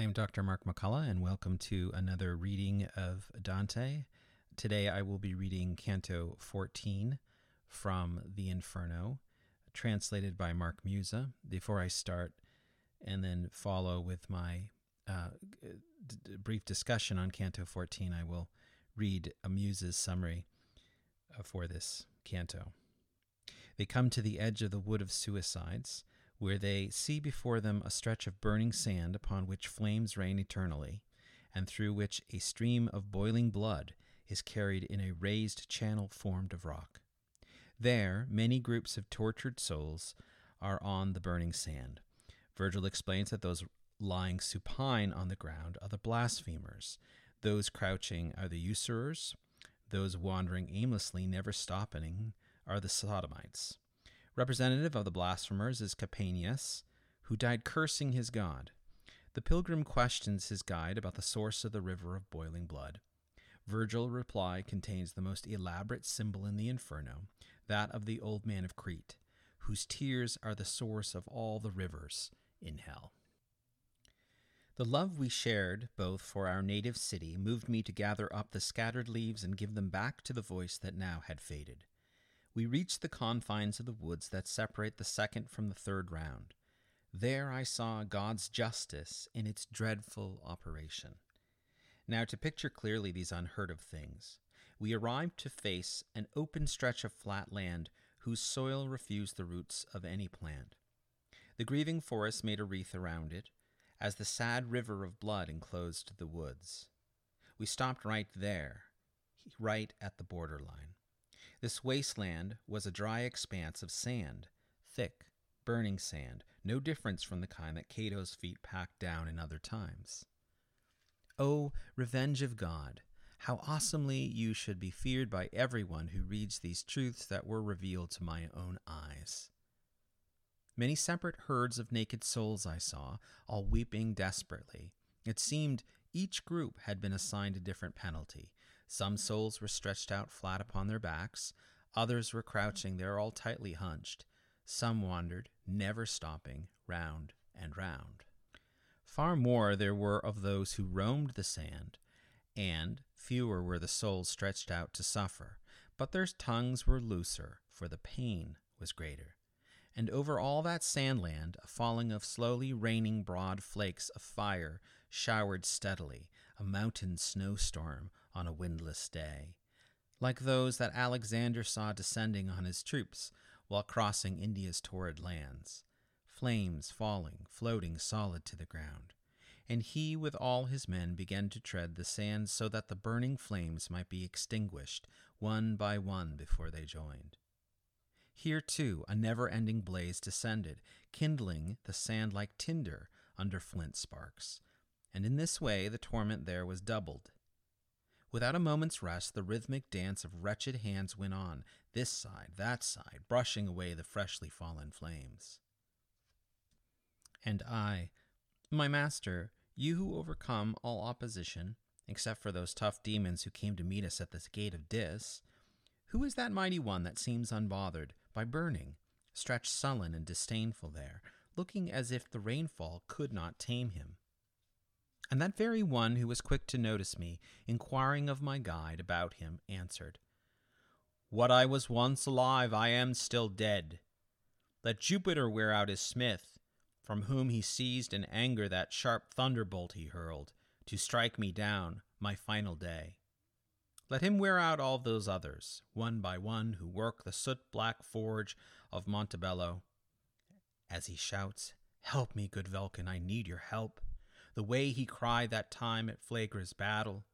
I am Dr. Mark McCullough, and welcome to another reading of Dante. Today I will be reading Canto 14 from the Inferno, translated by Mark Musa. Before I start and then follow with my uh, d- brief discussion on Canto 14, I will read a Musa's summary uh, for this canto. They come to the edge of the Wood of Suicides where they see before them a stretch of burning sand upon which flames reign eternally, and through which a stream of boiling blood is carried in a raised channel formed of rock. There, many groups of tortured souls are on the burning sand. Virgil explains that those lying supine on the ground are the blasphemers, those crouching are the usurers, those wandering aimlessly, never stopping, are the sodomites. Representative of the blasphemers is Capaneus, who died cursing his god. The pilgrim questions his guide about the source of the river of boiling blood. Virgil's reply contains the most elaborate symbol in the Inferno, that of the old man of Crete, whose tears are the source of all the rivers in hell. The love we shared both for our native city moved me to gather up the scattered leaves and give them back to the voice that now had faded we reached the confines of the woods that separate the second from the third round. There I saw God's justice in its dreadful operation. Now, to picture clearly these unheard of things, we arrived to face an open stretch of flat land whose soil refused the roots of any plant. The grieving forest made a wreath around it, as the sad river of blood enclosed the woods. We stopped right there, right at the borderline. This wasteland was a dry expanse of sand, thick, burning sand, no difference from the kind that Cato's feet packed down in other times. O revenge of God, how awesomely you should be feared by everyone who reads these truths that were revealed to my own eyes. Many separate herds of naked souls I saw, all weeping desperately. It seemed each group had been assigned a different penalty, some souls were stretched out flat upon their backs, others were crouching there all tightly hunched. Some wandered, never stopping, round and round. Far more there were of those who roamed the sand, and fewer were the souls stretched out to suffer, but their tongues were looser, for the pain was greater. And over all that sandland a falling of slowly raining broad flakes of fire showered steadily, a mountain snowstorm on a windless day, like those that Alexander saw descending on his troops while crossing India's torrid lands, flames falling, floating solid to the ground. And he with all his men began to tread the sand so that the burning flames might be extinguished one by one before they joined. Here, too, a never ending blaze descended, kindling the sand like tinder under flint sparks. And in this way the torment there was doubled. Without a moment's rest, the rhythmic dance of wretched hands went on, this side, that side, brushing away the freshly fallen flames. And I, my master, you who overcome all opposition, except for those tough demons who came to meet us at the gate of Dis, who is that mighty one that seems unbothered by burning, stretched sullen and disdainful there, looking as if the rainfall could not tame him? And that very one who was quick to notice me, inquiring of my guide about him, answered, What I was once alive, I am still dead. Let Jupiter wear out his smith, from whom he seized in anger that sharp thunderbolt he hurled, to strike me down, my final day. Let him wear out all those others, one by one, who work the soot black forge of Mongibello. As he shouts, Help me, good Vulcan, I need your help the way he cried that time at Phlegra's battle.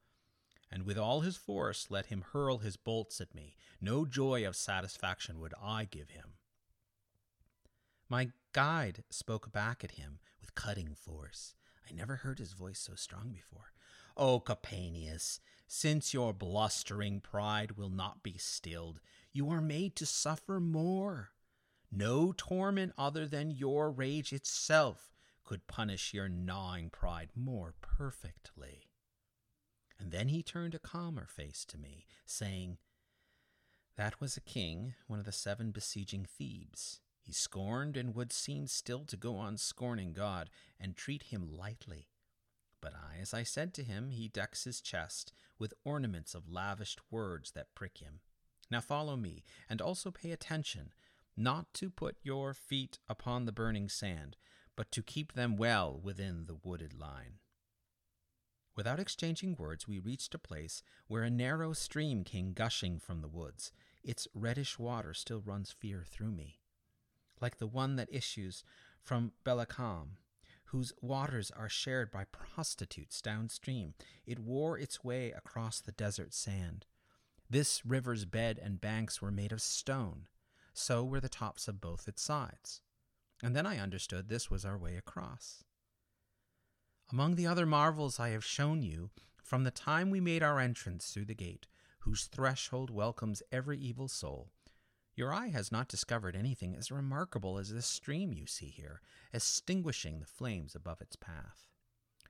And with all his force let him hurl his bolts at me. No joy of satisfaction would I give him. My guide spoke back at him with cutting force. I never heard his voice so strong before. O Capaneus, since your blustering pride will not be stilled, you are made to suffer more. No torment other than your rage itself could punish your gnawing pride more perfectly. And then he turned a calmer face to me, saying, That was a king, one of the seven besieging Thebes. He scorned and would seem still to go on scorning God and treat him lightly. But I, as I said to him, he decks his chest with ornaments of lavished words that prick him. Now follow me, and also pay attention, not to put your feet upon the burning sand, but to keep them well within the wooded line. Without exchanging words, we reached a place where a narrow stream came gushing from the woods. Its reddish water still runs fear through me, like the one that issues from Bulicame, whose waters are shared by prostitutes downstream. It wore its way across the desert sand. This river's bed and banks were made of stone, so were the tops of both its sides. And then I understood this was our way across. Among the other marvels I have shown you, from the time we made our entrance through the gate, whose threshold welcomes every evil soul, your eye has not discovered anything as remarkable as this stream you see here, extinguishing the flames above its path.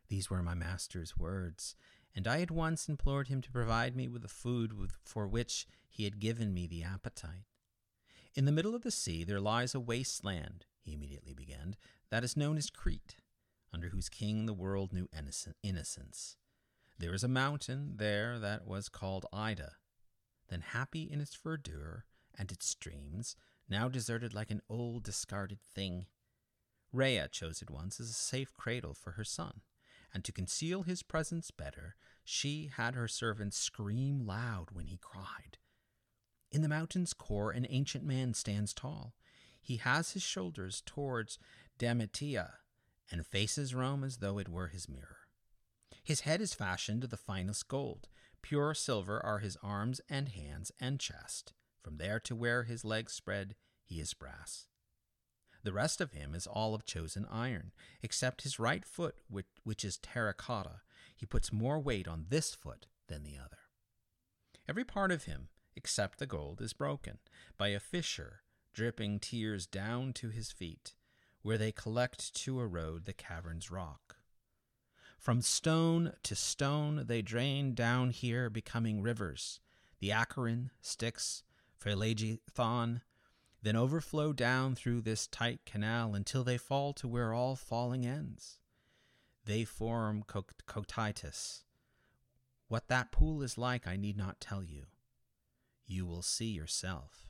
These were my master's words, and I at once implored him to provide me with the food for which he had given me the appetite. In the middle of the sea there lies a waste land, he immediately began, that is known as Crete, under whose king the world knew innocence. There is a mountain there that was called Ida. Then happy in its verdure, and its streams, now deserted like an old discarded thing. Rhea chose it once as a safe cradle for her son, and to conceal his presence better, she had her servants scream loud when he cried. In the mountain's core, an ancient man stands tall. He has his shoulders towards Damietta, and faces Rome as though it were his mirror. His head is fashioned of the finest gold. Pure silver are his arms and hands and chest. From there to where his legs spread, he is brass. The rest of him is all of chosen iron, except his right foot, which, which is terracotta. He puts more weight on this foot than the other. Every part of him, except the gold, is broken by a fissure, dripping tears down to his feet, where they collect to erode the cavern's rock. From stone to stone they drain down here, becoming rivers. The Acheron, Styx, Phlegethon, then overflow down through this tight canal until they fall to where all falling ends. They form Cocytus. What that pool is like, I need not tell you. You will see yourself.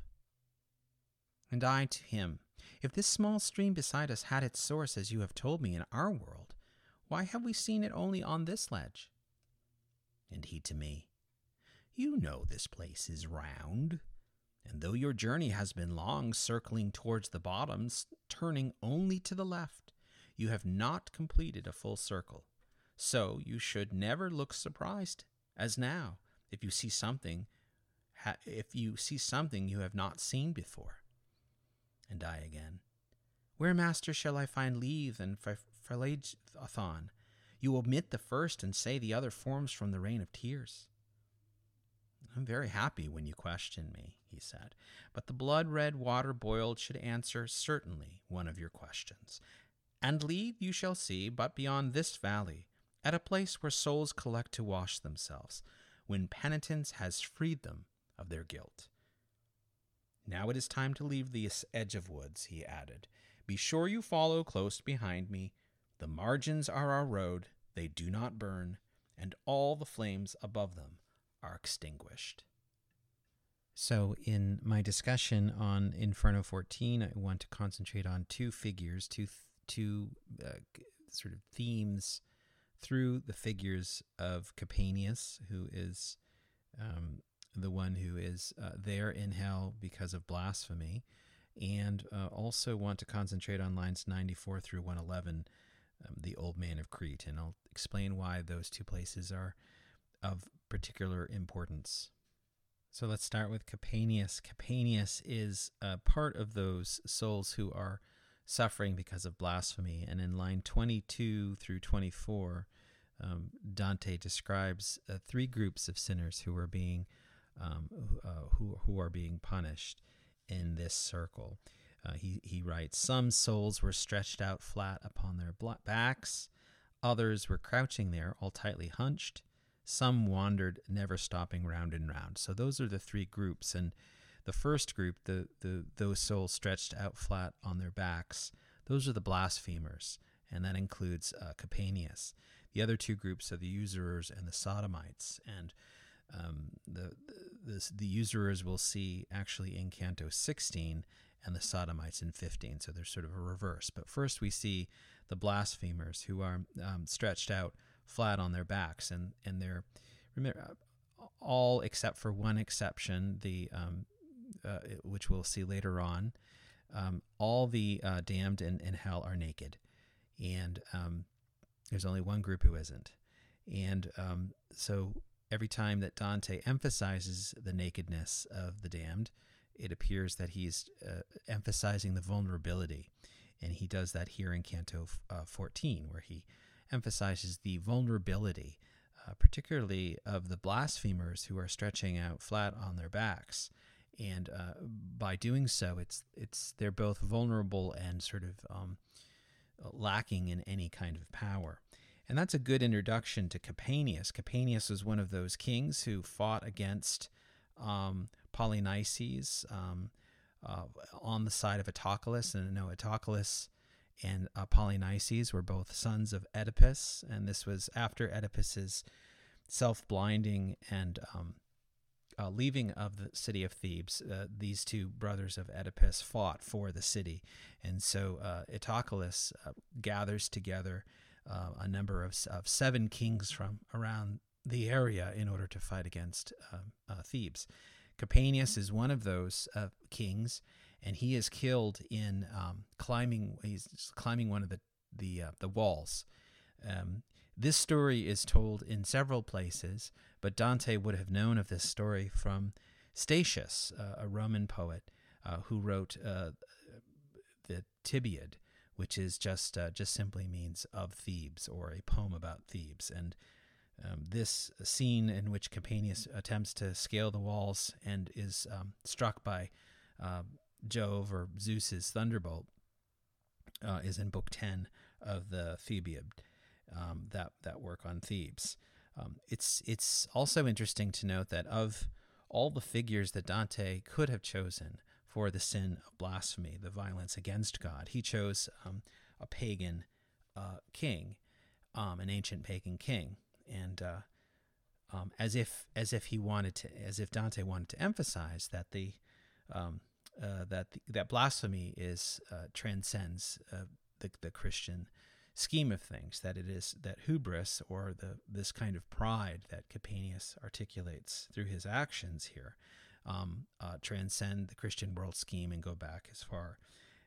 And I to him, If this small stream beside us had its source as you have told me in our world, why have we seen it only on this ledge? And he to me, You know this place is round and though your journey has been long, circling towards the bottoms, turning only to the left, you have not completed a full circle. So you should never look surprised, as now, if you see something, if you see something you have not seen before. And I again, where, master, shall I find Lethe and Phlegethon? You omit the first and say the other forms from the rain of tears. I'm very happy when you question me, he said, but the blood red water boiled should answer certainly one of your questions. And Lethe you shall see, but beyond this valley, at a place where souls collect to wash themselves, when penitence has freed them of their guilt. Now it is time to leave the edge of woods, he added. Be sure you follow close behind me. The margins are our road, they do not burn, and all the flames above them are extinguished. So, in my discussion on Inferno 14, I want to concentrate on two figures, two, two uh, sort of themes through the figures of Capaneus, who is um, the one who is uh, there in hell because of blasphemy, and uh, also want to concentrate on lines 94 through 111, um, the Old Man of Crete. And I'll explain why those two places are of particular importance. So let's start with Capaneus. Capaneus is part of those souls who are suffering because of blasphemy. And in line 22 through 24, um, Dante describes uh, three groups of sinners who are being um, uh, who who are being punished in this circle. Uh, he he writes: Some souls were stretched out flat upon their backs, others were crouching there, all tightly hunched. Some wandered, never stopping round and round. So those are the three groups. And the first group, the, the those souls stretched out flat on their backs, those are the blasphemers, and that includes uh, the other two groups are the usurers and the sodomites. And um, the, the, the usurers we'll see actually in Canto 16 and the sodomites in 15. So there's sort of a reverse. But first we see the blasphemers who are um, stretched out flat on their backs, and and they're remember all except for one exception, the um, uh, which we'll see later on. Um, all the uh, damned in, in hell are naked, and um, there's only one group who isn't. And um, so every time that Dante emphasizes the nakedness of the damned, it appears that he's uh, emphasizing the vulnerability. And he does that here in Canto uh, 14, where he emphasizes the vulnerability, uh, particularly of the blasphemers who are stretching out flat on their backs. And uh, by doing so, it's it's they're both vulnerable and sort of um, lacking in any kind of power. And that's a good introduction to Capaneus. Capaneus was one of those kings who fought against um, Polynices um, uh, on the side of Eteocles. And no, Eteocles and uh, Polynices were both sons of Oedipus, and this was after Oedipus's self-blinding and um, uh, leaving of the city of Thebes. Uh, these two brothers of Oedipus fought for the city, and so uh, uh, gathers together uh, a number of, of seven kings from around the area in order to fight against um, Thebes. Capaneus is one of those kings and he is killed in um, climbing. He's climbing one of the the uh, the walls. Um, this story is told in several places, but Dante would have known of this story from Statius, uh, a Roman poet uh, who wrote uh, the Thebaid, which is just uh, just simply means of Thebes or a poem about Thebes. And um, this scene in which Capaneus attempts to scale the walls and is um, struck by uh, Jove or Zeus's thunderbolt uh, is in Book Ten of the Thebaid, um, that that work on Thebes. Um, it's it's also interesting to note that of all the figures that Dante could have chosen for the sin of blasphemy, the violence against God, he chose um, a pagan uh, king, um, an ancient pagan king, and uh, um, as if as if he wanted to, as if Dante wanted to emphasize that the um, uh, that the, that blasphemy is uh, transcends uh, the the Christian scheme of things. That it is that hubris or the this kind of pride that Capaneus articulates through his actions here um, uh, transcend the Christian world scheme and go back as far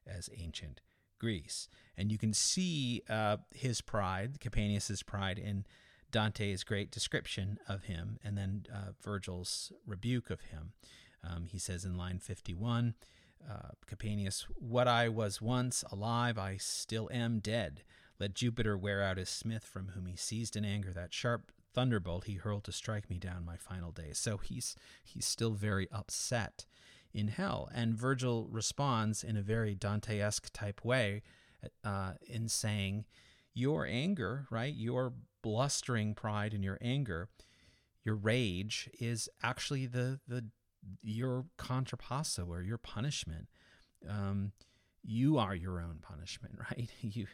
as ancient Greece. And you can see uh, his pride, Capaneus's pride, in Dante's great description of him, and then uh, Virgil's rebuke of him. Um, he says in line 51, uh, What I was once alive, I still am dead. Let Jupiter wear out his smith, from whom he seized in anger that sharp thunderbolt he hurled to strike me down my final day. So he's he's still very upset in hell. And Virgil responds in a very Dante-esque type way uh, in saying, Your anger, right, your blustering pride and your anger, your rage is actually the the your contrapasso or your punishment. Um, you are your own punishment, right? You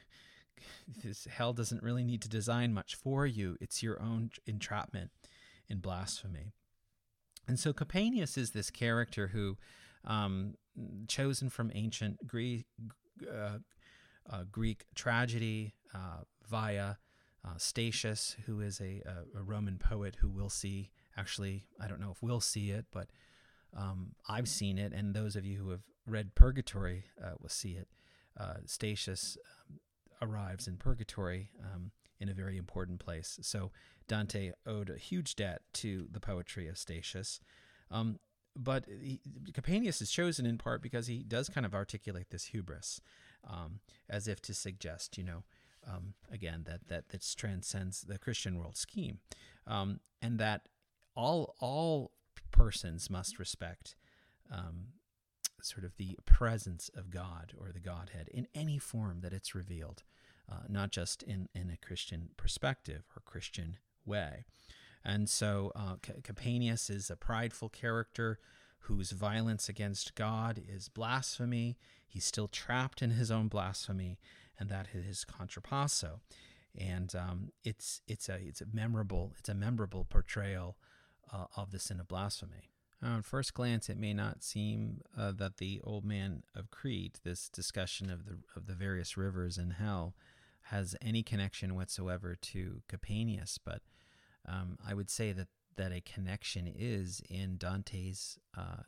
this hell doesn't really need to design much for you. It's your own entrapment in blasphemy. And so Capaneus is this character who, um, chosen from ancient Greek, uh, uh, Greek tragedy uh, via uh, Statius, who is a, a, Roman poet who we'll see. Actually, I don't know if we'll see it, but um, I've seen it, and those of you who have read Purgatory uh, will see it. Uh, Statius um, arrives in Purgatory um, in a very important place. So Dante owed a huge debt to the poetry of Statius. Um, but he, Capaneus is chosen in part because he does kind of articulate this hubris, um, as if to suggest, you know, um, again that that that transcends the Christian world scheme, um, and that all all persons must respect um, sort of the presence of God or the Godhead in any form that it's revealed, uh, not just in, in a Christian perspective or Christian way. And so uh, Capaneus is a prideful character whose violence against God is blasphemy. He's still trapped in his own blasphemy, and that is his contrapasso. and um, it's it's a it's a memorable it's a memorable portrayal uh, of the sin of blasphemy. On first glance, it may not seem uh, that the old man of Crete, this discussion of the of the various rivers in hell, has any connection whatsoever to Capaneus, but um, I would say that that a connection is in Dante's uh,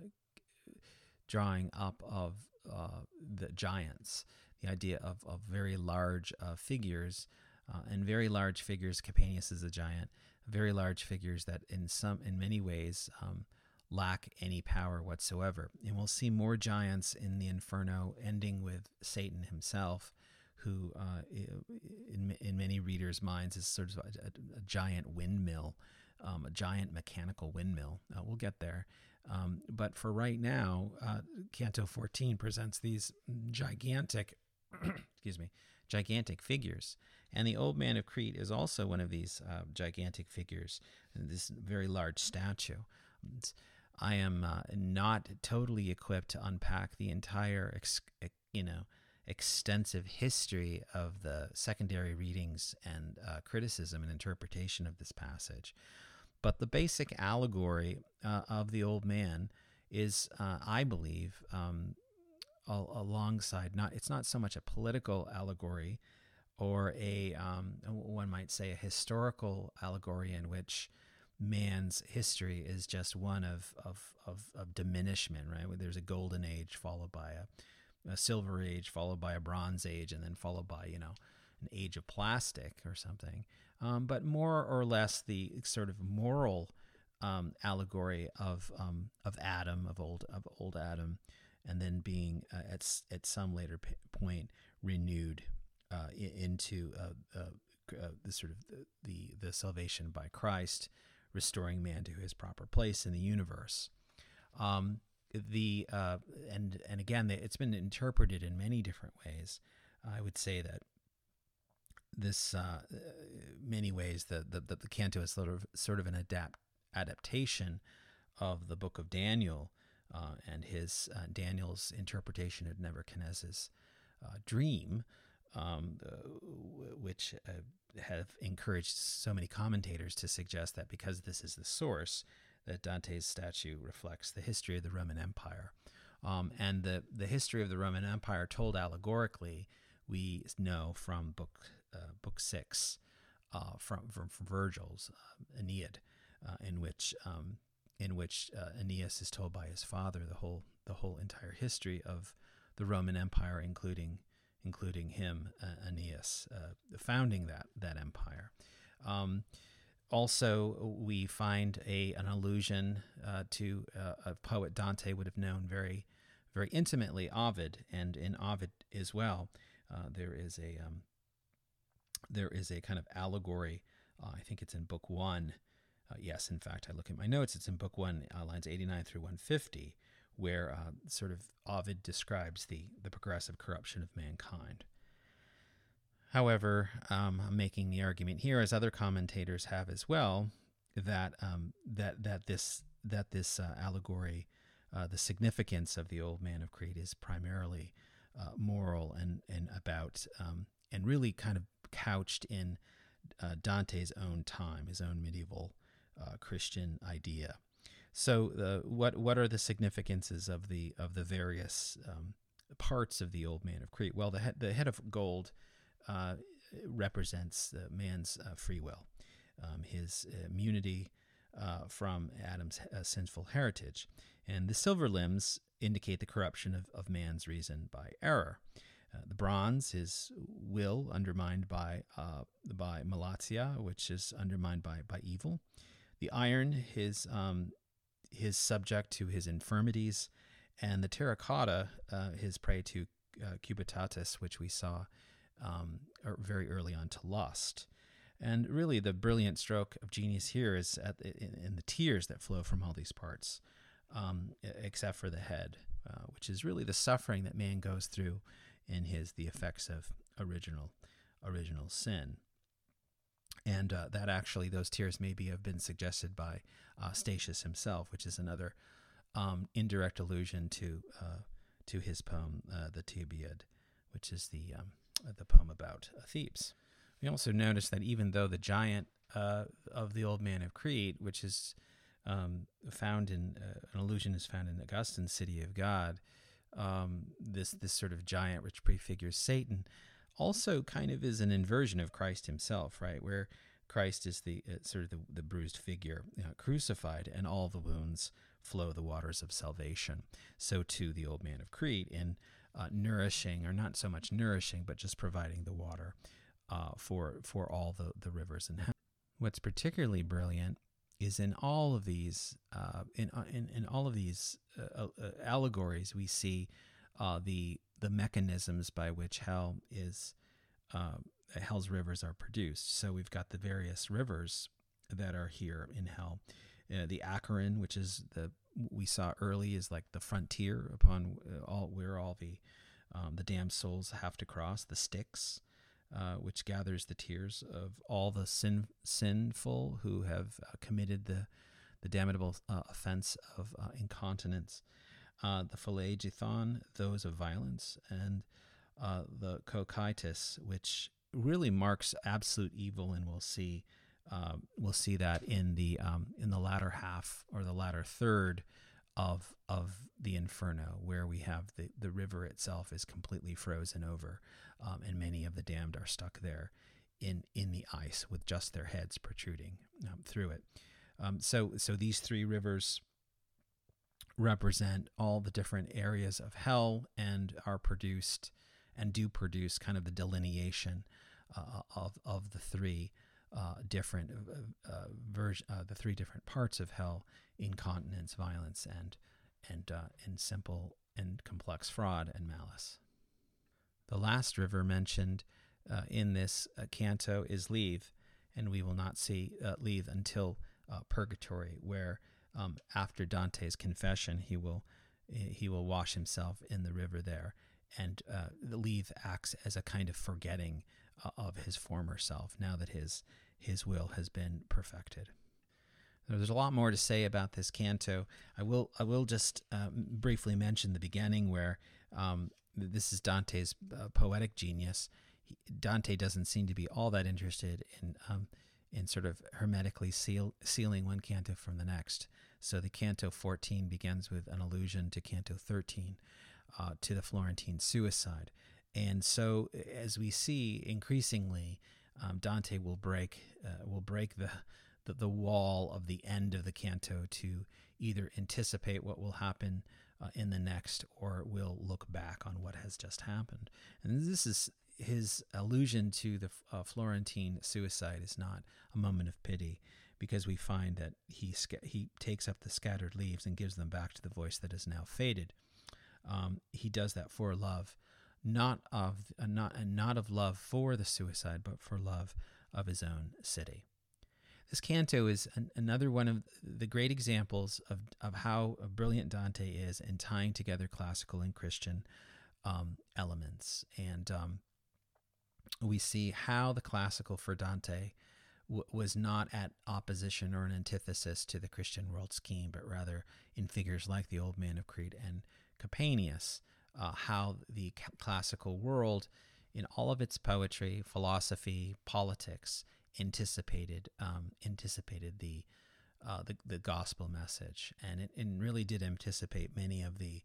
drawing up of uh, the giants, the idea of, of very large uh, figures, uh, and very large figures. Capaneus is a giant. Very large figures that, in some, in many ways, um, lack any power whatsoever. And we'll see more giants in the Inferno, ending with Satan himself, who, uh, in, in many readers' minds, is sort of a, a, giant windmill, um, a giant mechanical windmill. Uh, we'll get there. Um, but for right now, uh, Canto 14 presents these gigantic, excuse me, gigantic figures. And the Old Man of Crete is also one of these uh, gigantic figures, this very large statue. I am uh, not totally equipped to unpack the entire, ex- you know, extensive history of the secondary readings and uh, criticism and interpretation of this passage. But the basic allegory uh, of the old man is, uh, I believe, um, alongside not it's not so much a political allegory or a um, one might say a historical allegory in which man's history is just one of of, of, of diminishment right? There's a golden age followed by a, a silver age followed by a bronze age and then followed by you know an age of plastic or something. Um, but more or less the sort of moral um, allegory of um, of Adam, of old of old Adam, and then being uh, at at some later p- point renewed uh, into uh, uh, uh the sort of the, the, the salvation by Christ, restoring man to his proper place in the universe. Um, the uh, and and again, it's been interpreted in many different ways. I would say that this uh, many ways the, the the, canto is sort of sort of an adapt adaptation of the book of Daniel uh, and his uh, Daniel's interpretation of Nebuchadnezzar's uh, dream, um, which uh, have encouraged so many commentators to suggest that because this is the source, that Dante's statue reflects the history of the Roman Empire. Um, and the, the history of the Roman Empire told allegorically, we know from book uh, book six uh, from, from, from Virgil's uh, Aeneid, in which um, in which Aeneas is told by his father the whole the whole entire history of the Roman Empire, including including him, Aeneas, founding that that empire. Um, also, we find a an allusion uh, to uh, a poet Dante would have known very, very intimately, Ovid, and in Ovid as well, uh, there is a um, there is a kind of allegory. Uh, I think it's in book one. Uh, yes, in fact, I look at my notes. It's in book one, uh, lines 89 through 150, where uh, sort of Ovid describes the, the progressive corruption of mankind. However, um, I'm making the argument here, as other commentators have as well, that um, that that this that this uh, allegory, uh, the significance of the old man of Crete, is primarily moral and and about um, and really kind of couched in uh, Dante's own time, his own medieval uh, Christian idea. So, uh, what what are the significances of the of the various um, parts of the Old Man of Crete? Well, the head, the head of gold uh, represents man's uh, free will, um, his immunity uh, from Adam's sinful heritage, and the silver limbs indicate the corruption of, of man's reason by error. Uh, the bronze is will undermined by uh, by malitia, which is undermined by by evil. The iron his um, his subject to his infirmities, and the terracotta uh, his prey to uh, cupiditas, which we saw um, er, very early on to lust. And really, the brilliant stroke of genius here is at, in, in the tears that flow from all these parts, um, except for the head, uh, which is really the suffering that man goes through in his the effects of original original sin. And uh, that actually, those tears maybe have been suggested by uh, Statius himself, which is another um, indirect allusion to uh, to his poem, uh, the Thebaid, which is the um, the poem about uh, Thebes. We also notice that even though the giant uh, of the Old Man of Crete, which is um, found in an allusion is found in Augustine's City of God, um, this this sort of giant which prefigures Satan, also kind of is an inversion of Christ Himself, right? Where Christ is the uh, sort of the, the bruised figure you know, crucified, and all the wounds flow the waters of salvation. So too the Old Man of Crete in uh, nourishing, or not so much nourishing, but just providing the water uh, for for all the the rivers in heaven. What's particularly brilliant is in all of these uh, in, uh, in in all of these uh, allegories we see the the mechanisms by which hell is hell's rivers are produced. So we've got the various rivers that are here in hell. the Acheron, which is the we saw early, is like the frontier upon all where all the um, the damned souls have to cross. The Styx, uh, which gathers the tears of all the sin, sinful who have uh, committed the, the damnable uh, offense of uh, incontinence, uh, the Phlegethon, those of violence, and uh, the cocytus, which really marks absolute evil, and we'll see we'll see that in the um, in the latter half or the latter third of of the inferno, where we have the the river itself is completely frozen over, um, and many of the damned are stuck there in in the ice with just their heads protruding um, through it. Um, so so these three rivers represent all the different areas of hell and are produced and do produce kind of the delineation uh, of of the three uh, different uh, uh version, uh, the three different parts of hell: incontinence, violence, and and uh, and simple and complex fraud and malice. The last river mentioned in this canto is Lethe, and we will not see Lethe until Purgatory, where um, after Dante's confession, he will he will wash himself in the river there, and uh, Lethe acts as a kind of forgetting uh, of his former self now that his his will has been perfected. There's a lot more to say about this canto. I will I will just um, briefly mention the beginning where um, this is Dante's uh, poetic genius. He, Dante doesn't seem to be all that interested in um, in sort of hermetically seal, sealing one canto from the next. So the canto 14 begins with an allusion to canto 13, uh, to the Florentine suicide. And so, as we see increasingly, um, Dante will break uh, will break the, the the wall of the end of the canto to either anticipate what will happen uh, in the next, or will look back on what has just happened. And this is his allusion to the uh, Florentine suicide is not a moment of pity, because we find that he he takes up the scattered leaves and gives them back to the voice that is now faded. Um, he does that for love, not of uh, not and not of love for the suicide, but for love of his own city. This canto is an, another one of the great examples of, of how brilliant Dante is in tying together classical and Christian um, elements. And um, we see how the classical for Dante was not at opposition or an antithesis to the Christian world scheme, but rather in figures like the Old Man of Crete and Capaneus, uh, how the classical world, in all of its poetry, philosophy, politics, anticipated um, anticipated the, uh, the the gospel message, and it and really did anticipate many of the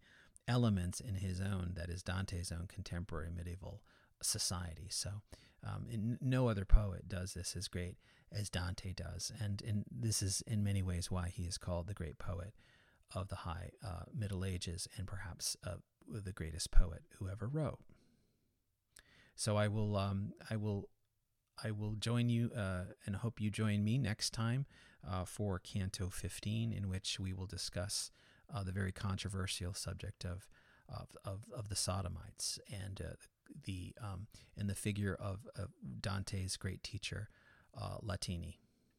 elements in his own that is Dante's own contemporary medieval society. So, um, in, no other poet does this as great as Dante does, and and this is in many ways why he is called the great poet of the High uh, Middle Ages, and perhaps uh, the greatest poet who ever wrote. So I will um, I will I will join you uh, and hope you join me next time uh, for Canto 15, in which we will discuss uh, the very controversial subject of of, of, of the Sodomites and uh, the um, and the figure of, of, Dante's great teacher uh, Latini.